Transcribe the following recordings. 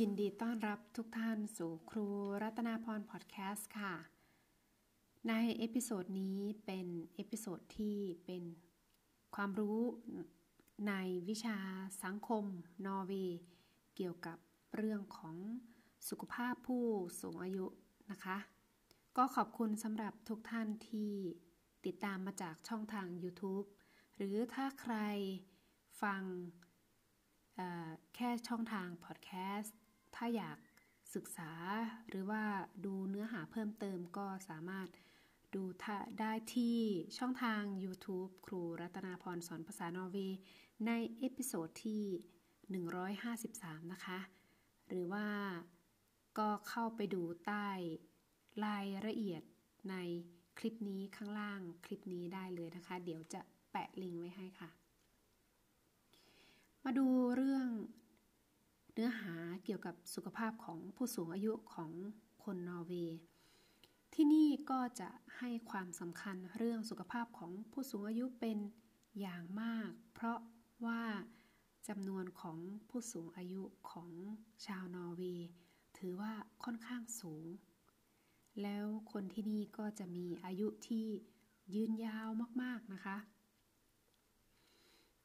ยินดีต้อนรับทุกท่านสู่ครูรัตนาพรพอดแคสต์ค่ะ ใน episode นี้เป็น episode ที่เป็นความรู้ในวิชาสังคมนอร์เวย์เกี่ยวกับเรื่องของสุขภาพผู้สูงอายุนะคะ ก็ขอบคุณสำหรับทุกท่านที่ติดตามมาจากช่องทาง YouTube หรือถ้าใครฟังแค่ช่องทางพอดแคสต์ ถ้าอยากศึกษาหรือว่าดูเนื้อหาเพิ่มเติมก็สามารถดูได้ที่ช่องทาง YouTube ครูรัตนาพรสอนภาษานอร์เวย์ใน episode ที่ 153 นะคะ หรือว่าก็เข้าไปดูใต้รายละเอียดในคลิปนี้ข้างล่างคลิปนี้ได้เลยนะคะ เดี๋ยวจะแปะลิงก์ไว้ให้ค่ะ มาดูเรื่อง เนื้อหาเกี่ยวกับสุขภาพของผู้สูงอายุของคนนอร์เวย์ ที่นี่ก็จะให้ความสำคัญเรื่องสุขภาพของผู้สูงอายุเป็นอย่างมาก เพราะว่าจำนวนของผู้สูงอายุของชาวนอร์เวย์ ถือว่าค่อนข้างสูง แล้วคนที่นี่ก็จะมีอายุที่ยืนยาวมาก ๆ นะคะ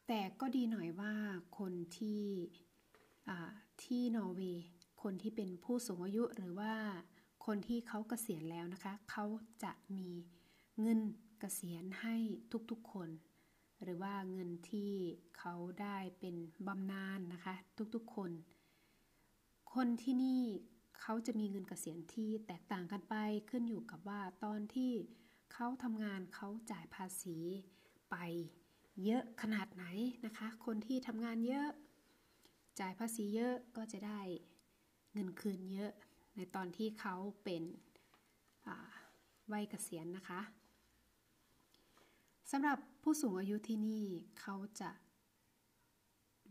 แต่ก็ดีหน่อยว่าคนที่ ที่นอร์เวย์คนที่เป็นผู้สูงอายุหรือว่าคนที่เขาเกษียณแล้วนะคะเขาจะมีเงินเกษียณให้ทุกๆคน หรือว่าเงินที่เขาได้เป็นบำนาญนนะคะทุกๆคน คนที่นี่เขาจะมีเงินเกษียณที่แตกต่างกันไปขึ้นอยู่กับว่าตอนที่เขาทำงานเขาจ่ายภาษีไปเยอะขนาดไหนนะคะ คนที่ทำงานเยอะ จ่ายภาษีเยอะก็จะได้เงินคืนเยอะในตอนที่เขาเป็นวัยเกษียณนะคะสำหรับผู้สูงอายุที่นี่เขาจะ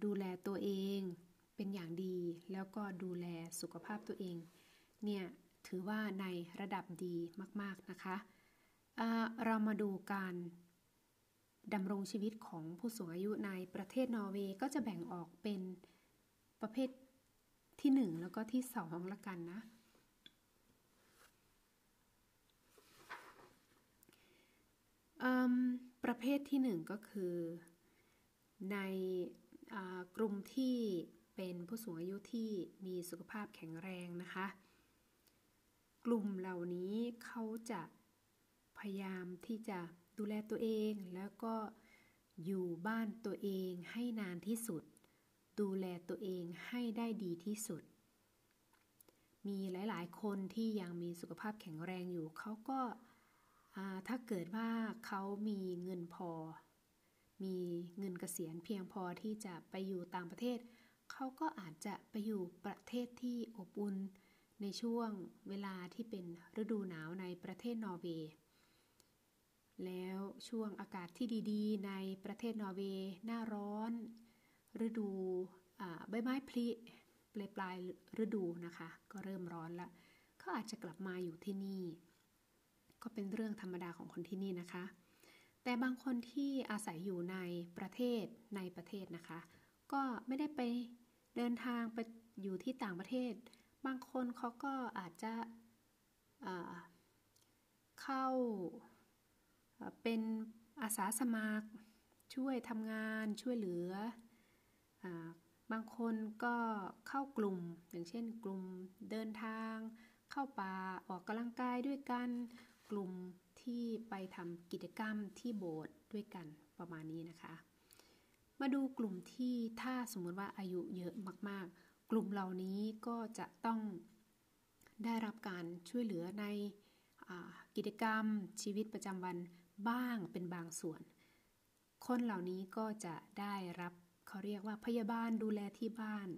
ดูแลตัวเองเป็นอย่างดี แล้วก็ดูแลสุขภาพตัวเอง เนี่ยถือว่าในระดับดีมากๆนะคะเรามาดูการดำรงชีวิตของผู้สูงอายุในประเทศนอร์เวย์ก็จะแบ่งออกเป็น ประเภทที่หนึ่งแล้วก็ที่สองละกันนะ ประเภทที่หนึ่งก็คือ ในกลุ่มที่เป็นผู้สูงอายุที่มีสุขภาพแข็งแรงนะคะ กลุ่มเหล่านี้เขาจะพยายามที่จะดูแลตัวเองแล้วก็อยู่บ้านตัวเองให้นานที่สุด ดูแลตัวเองให้ได้ดีที่สุด มีหลายๆ คนที่ยังมีสุขภาพแข็งแรงอยู่ เขาก็ถ้าเกิดว่าเขามีเงินพอ มีเงินเกษียณเพียงพอที่จะไปอยู่ต่างประเทศ เขาก็อาจจะไปอยู่ประเทศที่อบอุ่นในช่วงเวลาที่เป็นฤดูหนาวในประเทศนอร์เวย์ แล้วช่วงอากาศที่ดีๆ ในประเทศนอร์เวย์หน้าร้อน ฤดูใบไม้ผลิปลายปลายฤดูนะคะ ก็เริ่มร้อนล้วเขาอาจจะกลับมาอยู่ที่นี่ ก็เป็นเรื่องธรรมดาของคนที่นี่นะคะ แต่บางคนที่อาศัยอยู่ในประเทศในประเทศนะคะ ก็ไม่ได้ไปเดินทางไปอยู่ที่ต่างประเทศ บางคนเขาก็อาจจะเข้าเป็นอาสาสมัคร ช่วยทำงานช่วยเหลือ บางคนก็เข้ากลุ่ม อย่างเช่น กลุ่มเดินทาง เข้าป่าออกกำลังกายด้วยกัน กลุ่มที่ไปทำกิจกรรมที่โบสถ์ด้วยกันประมาณนี้นะคะ มาดูกลุ่มที่ถ้าสมมติว่าอายุเยอะมากๆ กลุ่มเหล่านี้ก็จะต้องได้รับการช่วยเหลือในกิจกรรมชีวิตประจำวันบ้างเป็นบางส่วน คนเหล่านี้ก็จะได้รับ เขาเรียกว่าพยาบาลดูแลที่บ้าน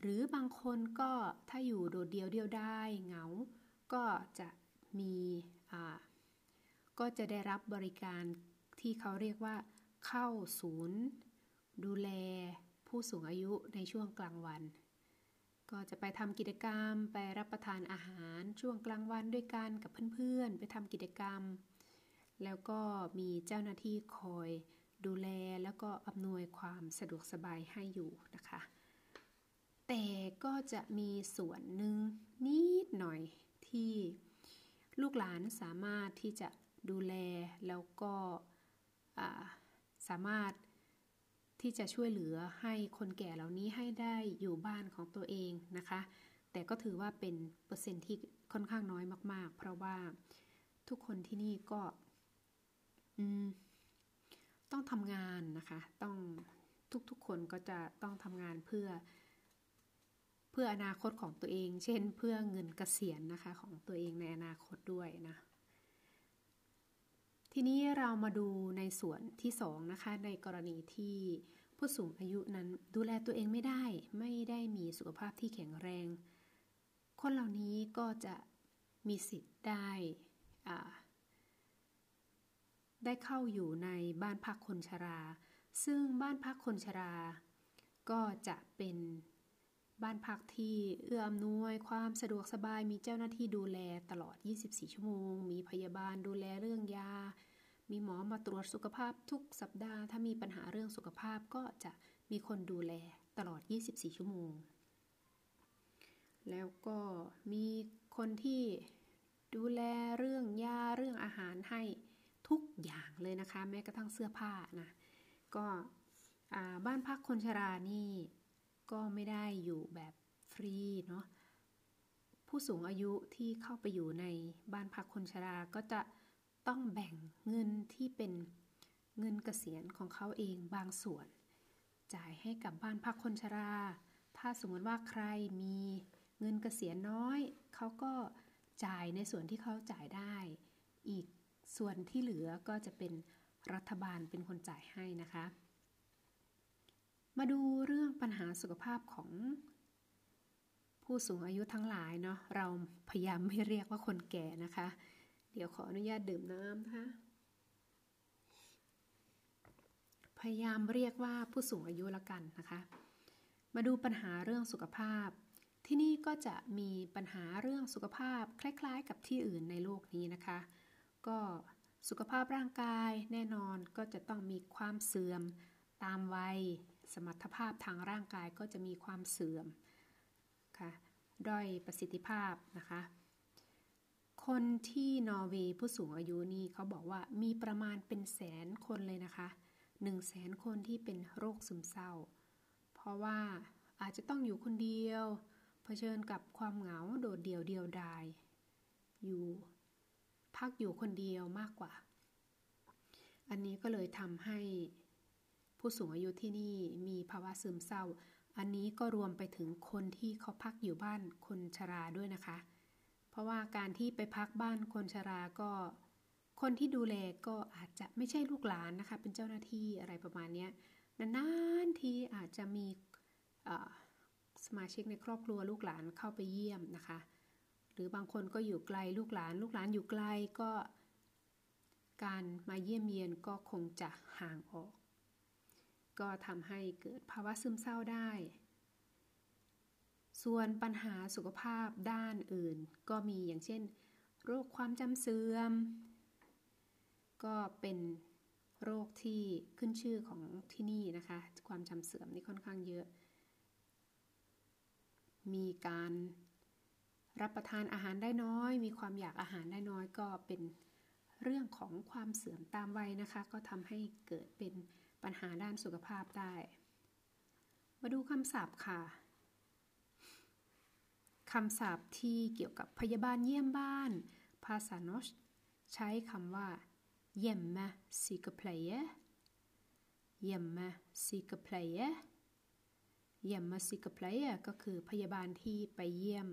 หรือบางคนก็ถ้าอยู่โดดเดียวเดียวได้เหงา ก็จะมีก็จะได้รับบริการที่เขาเรียกว่าเข้าศูนย์ ดูแลผู้สูงอายุในช่วงกลางวัน ก็จะไปทำกิจกรรมไปรับประทานอาหารช่วงกลางวันด้วยกันกับเพื่อนๆ ไปทำกิจกรรม แล้วก็มีเจ้าหน้าที่คอย ดูแลแล้วก็อำนวยความสะดวกสบายให้อยู่นะคะ แต่ก็จะมีส่วนหนึ่งนิดหน่อยที่ลูกหลานสามารถที่จะดูแลแล้วก็สามารถที่จะช่วยเหลือให้คนแก่เหล่านี้ให้ได้อยู่บ้านของตัวเองนะคะ แต่ก็ถือว่าเป็นเปอร์เซ็นต์ที่ค่อนข้างน้อยมาก ๆ เพราะว่าทุกคนที่นี่ก็ ต้องทำงานนะคะ ต้องทุกๆคนก็จะต้องทำงานเพื่อ เพื่ออนาคตของตัวเอง เช่น เพื่อเงินเกษียณนะคะของตัวเองในอนาคตด้วยนะทีนี้เรามาดูในส่วนที่สองนะคะในกรณีที่ผู้สูงอายุนั้นดูแลตัวเองไม่ได้ ไม่ได้มีสุขภาพที่แข็งแรง คนเหล่านี้ก็จะมีสิทธิ์ได้ ได้เข้าอยู่ในบ้านพักคนชรา ซึ่งบ้านพักคนชรา ก็จะเป็นบ้านพักที่เอื้ออำนวยความสะดวกสบายมีเจ้าหน้าที่ดูแลตลอด 24 ชั่วโมง มีพยาบาลดูแลเรื่องยา มีหมอมาตรวจสุขภาพทุกสัปดาห์ ถ้ามีปัญหาเรื่องสุขภาพก็จะมีคนดูแลตลอด 24 ชั่วโมง แล้วก็มีคนที่ดูแลเรื่องยาเรื่องอาหารให้ ทุกอย่างเลยนะคะ แม้กระทั่งเสื้อผ้านะก็บ้านพักคนชรานี่ก็ไม่ได้อยู่แบบฟรีเนาะผู้สูงอายุที่เข้าไปอยู่ในบ้านพักคนชราก็จะต้องแบ่งเงินที่เป็นเงินเกษียณของเขาเองบางส่วน จ่ายให้กับบ้านพักคนชรา ถ้าสมมติว่าใครมีเงินเกษียณน้อย เขาก็จ่ายในส่วนที่เขาจ่ายได้ อีก ส่วนที่เหลือก็จะเป็นรัฐบาลเป็นคนจ่ายให้นะคะ มาดูเรื่องปัญหาสุขภาพของผู้สูงอายุทั้งหลายเนาะเราพยายามไม่เรียกว่าคนแก่นะคะ เดี๋ยวขออนุญาตดื่มน้ำนะคะ พยายามเรียกว่าผู้สูงอายุละกันนะคะ มาดูปัญหาเรื่องสุขภาพ ที่นี่ก็จะมีปัญหาเรื่องสุขภาพคล้าย ๆ กับที่อื่นในโลกนี้นะคะ ก็สุขภาพร่างกายแน่นอนก็จะต้องมีความเสื่อมตามวัย สมรรถภาพทางร่างกายก็จะมีความเสื่อมค่ะด้อยประสิทธิภาพนะคะ คนที่นอร์เวย์ผู้สูงอายุนี่เขาบอกว่ามีประมาณเป็นแสนคนเลยนะคะหนึ่งแสนคนที่เป็นโรคซึมเศร้า เพราะว่าอาจจะต้องอยู่คนเดียว เผชิญกับความเหงาโดดเดี่ยวเดียวดาย อยู่ พักอยู่คนเดียวมากกว่า อันนี้ก็เลยทำให้ผู้สูงอายุที่นี่มีภาวะซึมเศร้า อันนี้ก็รวมไปถึงคนที่เขาพักอยู่บ้านคนชราด้วยนะคะ เพราะว่าการที่ไปพักบ้านคนชราก็ คนที่ดูแลก็อาจจะไม่ใช่ลูกหลานนะคะ เป็นเจ้าหน้าที่อะไรประมาณนี้นานๆทีอาจจะมีสมาชิกในครอบครัวลูกหลานเข้าไปเยี่ยมนะคะ หรือบางคนก็อยู่ไกลลูกหลาน ลูกหลานอยู่ไกลก็ การมาเยี่ยมเยียนก็คงจะห่างออก ก็ทำให้เกิดภาวะซึมเศร้าได้ ส่วนปัญหาสุขภาพด้านอื่น ก็มีอย่างเช่น โรคความจำเสื่อม ก็เป็นโรคที่ขึ้นชื่อของที่นี่นะคะ ความจำเสื่อมนี่ค่อนข้างเยอะ มีการ รับประทานอาหารได้น้อย มีความอยากอาหารได้น้อยก็เป็นเรื่องของความเสื่อมตามวัยนะคะ ก็ทำให้เกิดเป็นปัญหาด้านสุขภาพได้ มาดูคำศัพท์ค่ะคำศัพท์ที่เกี่ยวกับพยาบาลเยี่ยมบ้าน ภาษา norsk ใช้คำว่า hjemmesykepleie hjemmesykepleieเยี่ยมมาซิกเพลเยก็คือพยาบาลที่ไปเยี่ยม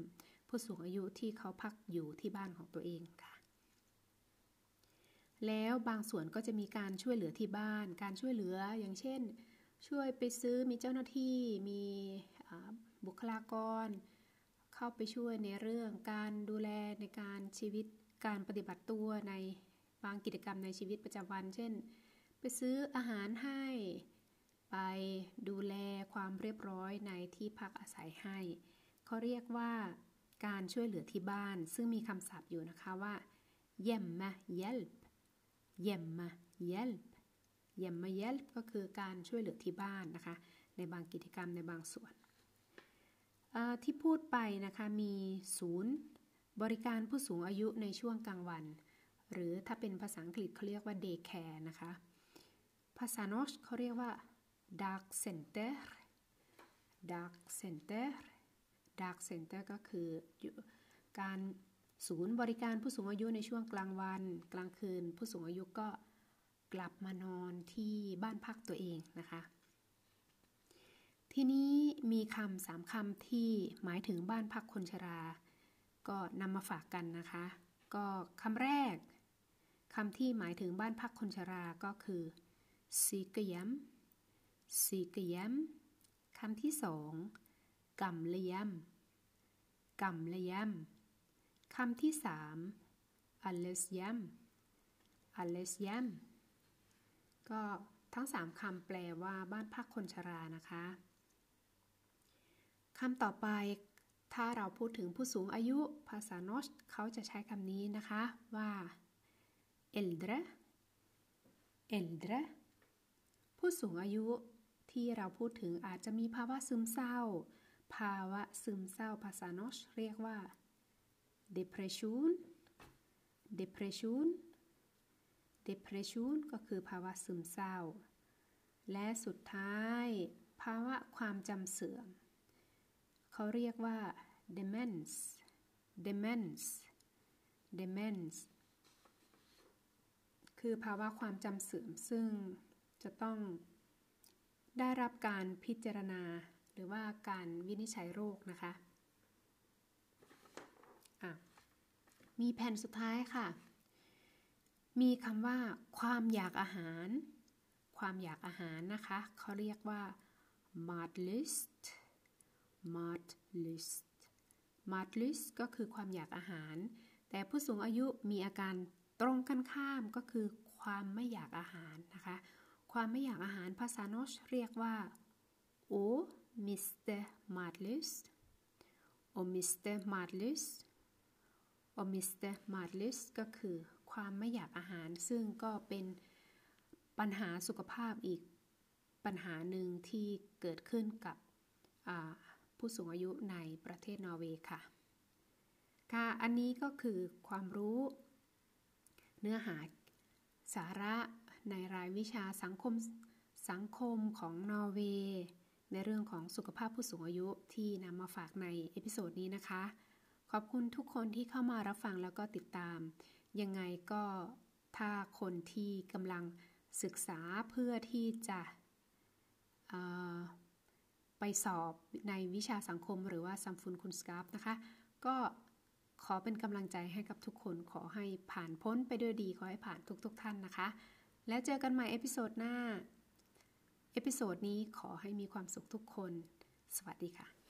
ผู้สูงอายุที่เขาพักอยู่ที่บ้านของตัวเองค่ะ แล้วบางส่วนก็จะมีการช่วยเหลือที่บ้าน การช่วยเหลืออย่างเช่น ช่วยไปซื้อมีเจ้าหน้าที่มีบุคลากร เข้าไปช่วยในเรื่องการดูแลในการชีวิตการปฏิบัติตัวในบางกิจกรรมในชีวิตประจำวัน เช่น ไปซื้ออาหารให้ไปดูแลความเรียบร้อยในที่พักอาศัยให้ เขาเรียกว่า การช่วยเหลือที่บ้าน ซึ่งมีคำศัพท์อยู่นะคะว่าเย่มมาเยลเย่มมาเยลเย่มมาเยลก็คือการช่วยเหลือที่บ้านนะคะ ในบางกิจกรรมในบางส่วน ที่พูดไปนะคะมีศูนย์บริการผู้สูงอายุในช่วงกลางวัน หรือถ้าเป็นภาษาอังกฤษเขาเรียกว่า day care นะคะ ภาษาโนชเขาเรียกว่า dark center dark center dark center ก็คือการศูนย์บริการผู้สูงอายุในช่วงกลางวัน กลางคืน ผู้สูงอายุก็กลับมานอนที่บ้านพักตัวเองนะคะ ทีนี้มีคำสามคำที่หมายถึงบ้านพักคนชรา ก็นำมาฝากกันนะคะ ก็คำแรกคำที่หมายถึงบ้านพักคนชราก็คือซีกยมซีกยมคำที่สองกำเลียม กำเลียมคำที่สามอัลเลสยัมอัลเลสยัมก็ทั้งสามคำแปลว่าบ้านพักคนชรานะคะคำต่อไป ถ้าเราพูดถึงผู้สูงอายุภาษาโนชเขาจะใช้คำนี้นะคะว่า äldre äldre ผู้สูงอายุที่เราพูดถึงอาจจะมีภาวะซึมเศร้า ภาวะซึมเศร้าภาษาโนชเรียกว่า depression depression depression ก็คือภาวะซึมเศร้า และสุดท้าย ภาวะความจำเสื่อม เขาเรียกว่า demence demence demence คือภาวะความจำเสื่อมซึ่งจะต้องได้รับการพิจารณา หรือว่าการวินิจฉัยโรคนะคะะมีแผ่นสุดท้ายค่ะ มีคำว่า ความอยากอาหาร ความอยากอาหารนะคะเขาเรียกว่า mad list mad list mad list ก็คือความอยากอาหาร แต่ผู้สูงอายุมีอาการตรงกันข้ามก็คือความไม่อยากอาหารนะคะ ความไม่อยากอาหารภาษา norsk เรียกว่า å miste matlyst å miste matlyst å miste matlyst ก็คือความไม่อยากอาหาร ซึ่งก็เป็นปัญหาสุขภาพอีกปัญหาหนึ่งที่เกิดขึ้นกับผู้สูงอายุในประเทศนอร์เวย์ค่ะ ค่ะ อันนี้ก็คือความรู้ เนื้อหาสาระในรายวิชาสังคมสังคมของนอร์เวย์ ในเรื่องของสุขภาพผู้สูงอายุที่นำมาฝากใน episode นี้นะคะ ขอบคุณทุกคนที่เข้ามารับฟังแล้วก็ติดตาม ยังไงก็ถ้าคนที่กำลังศึกษาเพื่อที่จะไปสอบในวิชาสังคมหรือว่า samfunnskunnskap นะคะ ก็ขอเป็นกำลังใจให้กับทุกคนขอให้ผ่านพ้นไปด้วยดี ขอให้ผ่านทุกๆท่านนะคะ แล้วเจอกันใหม่ episode หน้า เอพิโซดนี้ขอให้มีความสุขทุกคน สวัสดีค่ะ